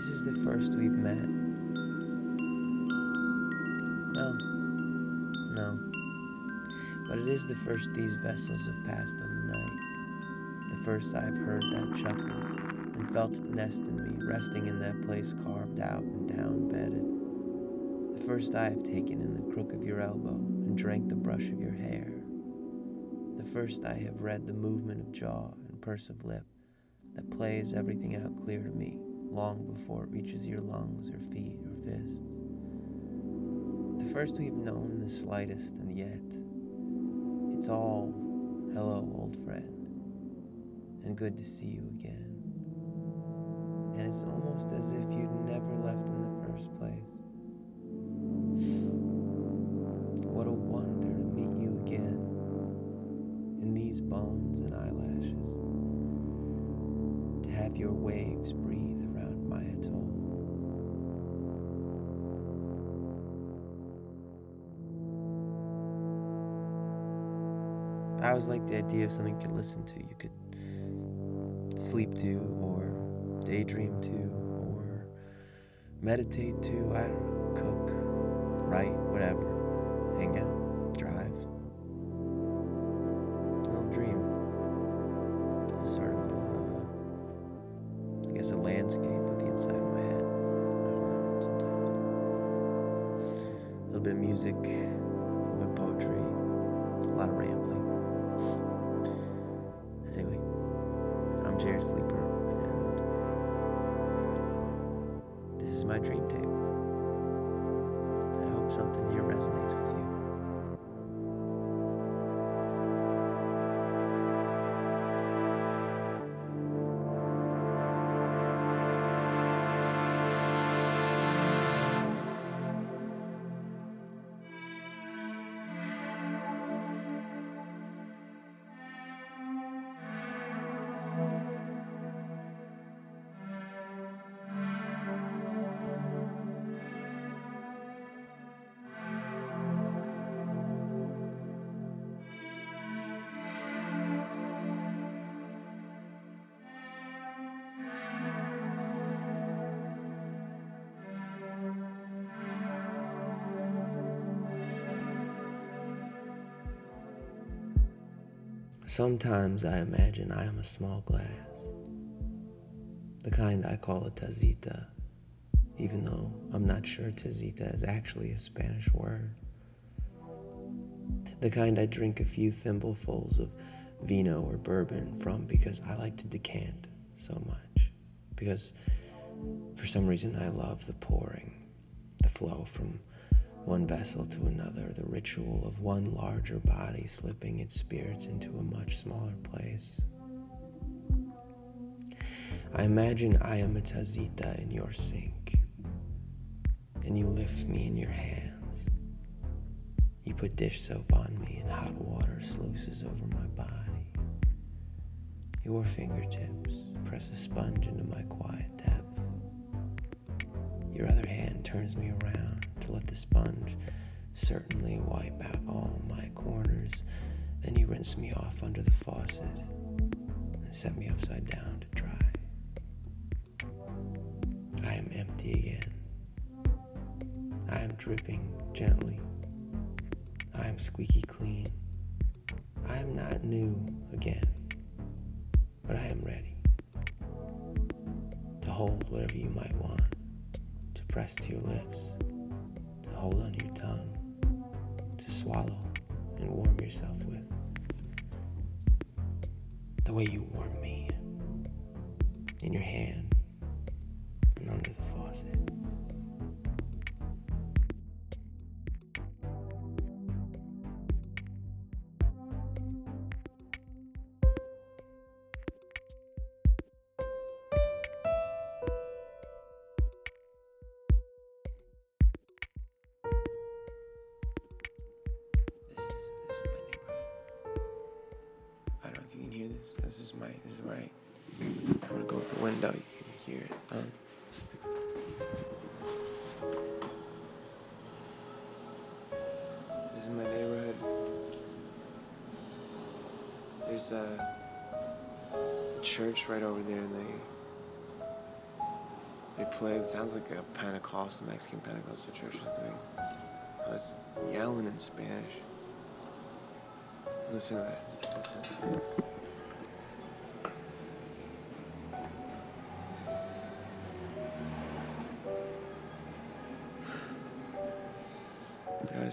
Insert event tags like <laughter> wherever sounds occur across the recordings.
This is the first we've met. No. No. But it is the first these vessels have passed in the night. The first I've heard that chuckle and felt it nest in me, resting in that place carved out and down bedded. The first I have taken in the crook of your elbow and drank the brush of your hair. The first I have read the movement of jaw and purse of lip that plays everything out clear to me long before it reaches your lungs or feet or fists. The first we've known in the slightest, and yet it's all hello, old friend, and good to see you again. And it's almost as if you'd never left in the first place. What a wonder to meet you again in these bones and eyelashes, to have your waves breathe always like the idea of something you could listen to, you could sleep to, or daydream to, or meditate to, I don't know, cook, write, whatever, hang out, drive. I'm Sleeper, and this is my dream tape. I hope something here resonates with you. Sometimes I imagine I am a small glass, the kind I call a tazita, even though I'm not sure tazita is actually a Spanish word. The kind I drink a few thimblefuls of vino or bourbon from because I like to decant so much. Because for some reason I love the pouring, the flow from one vessel to another, the ritual of one larger body slipping its spirits into a much smaller place. I imagine I am a tazita in your sink, and you lift me in your hands. You put dish soap on me, and hot water sluices over my body. Your fingertips press a sponge into my quiet depths. Your other hand turns me around to let the sponge certainly wipe out all my corners. Then you rinse me off under the faucet and set me upside down to dry. I am empty again. I am dripping gently. I am squeaky clean. I am not new again, but I am ready to hold whatever you might want, press to your lips, to hold on your tongue, to swallow and warm yourself with. The way you warm me in your hand and under the faucet. this. This is my, this is right. I'm gonna go out the window. You can hear it. Um, this is my neighborhood. There's a church right over there, and they they play. It sounds like a Pentecostal Mexican Pentecostal church or something. I was yelling in Spanish. Listen to that. Listen.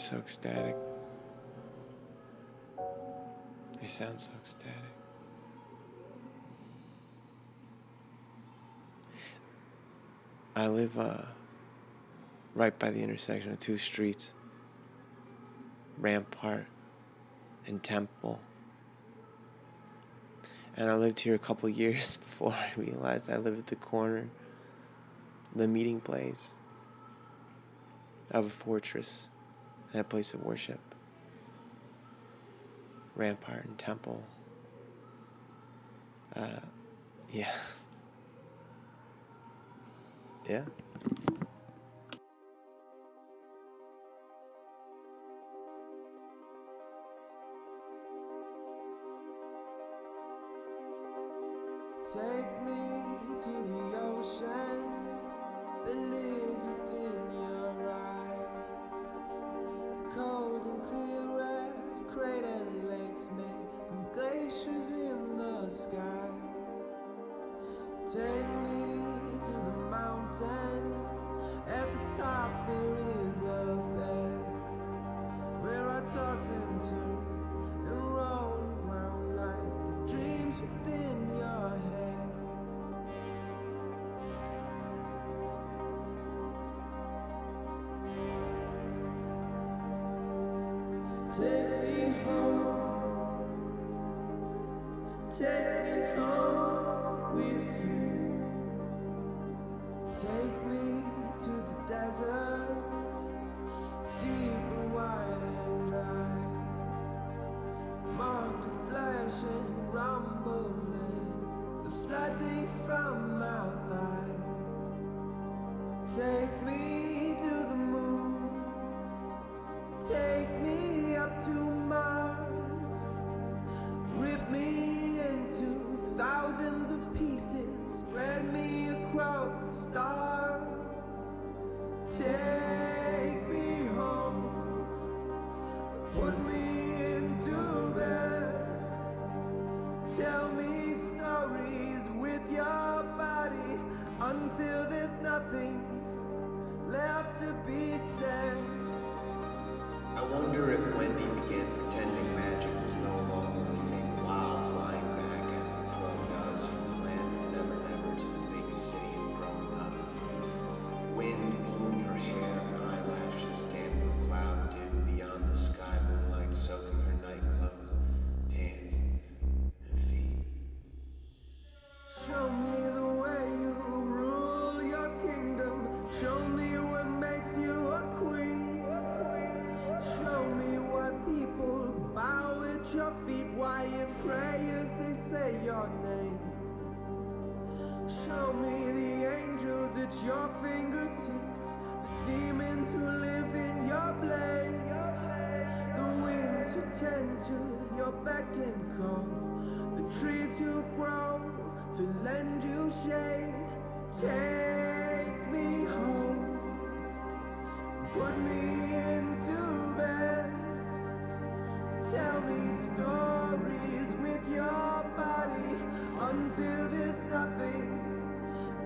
so ecstatic. They sound so ecstatic. I live uh, right by the intersection of two streets Rampart and Temple. And I lived here a couple <laughs> years before I realized I lived at the corner, the meeting place of a fortress that place of worship, rampart and temple. Uh, yeah. <laughs> Yeah. Take me across the stars. Tear your fingertips, the demons who live in your blades, the winds who tend to your beck and call, the trees who grow to lend you shade. Take me home, put me into bed, tell me stories with your body until there's nothing.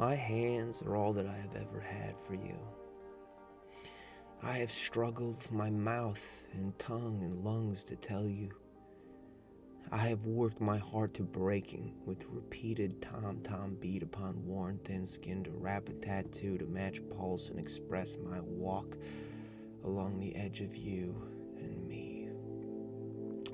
My hands are all that I have ever had for you. I have struggled my mouth and tongue and lungs to tell you. I have worked my heart to breaking with repeated tom tom beat upon worn thin skin to rap a tattoo to match pulse and express my walk along the edge of you.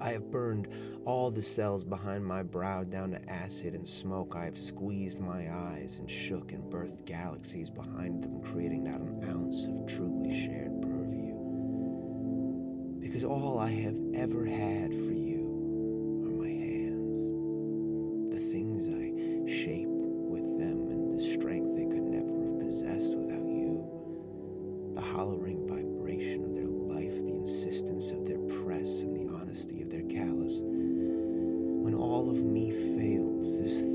I have burned all the cells behind my brow down to acid and smoke. I have squeezed my eyes and shook and birthed galaxies behind them, creating not an ounce of truly shared purview. Because all I have ever had for you all of me fails, this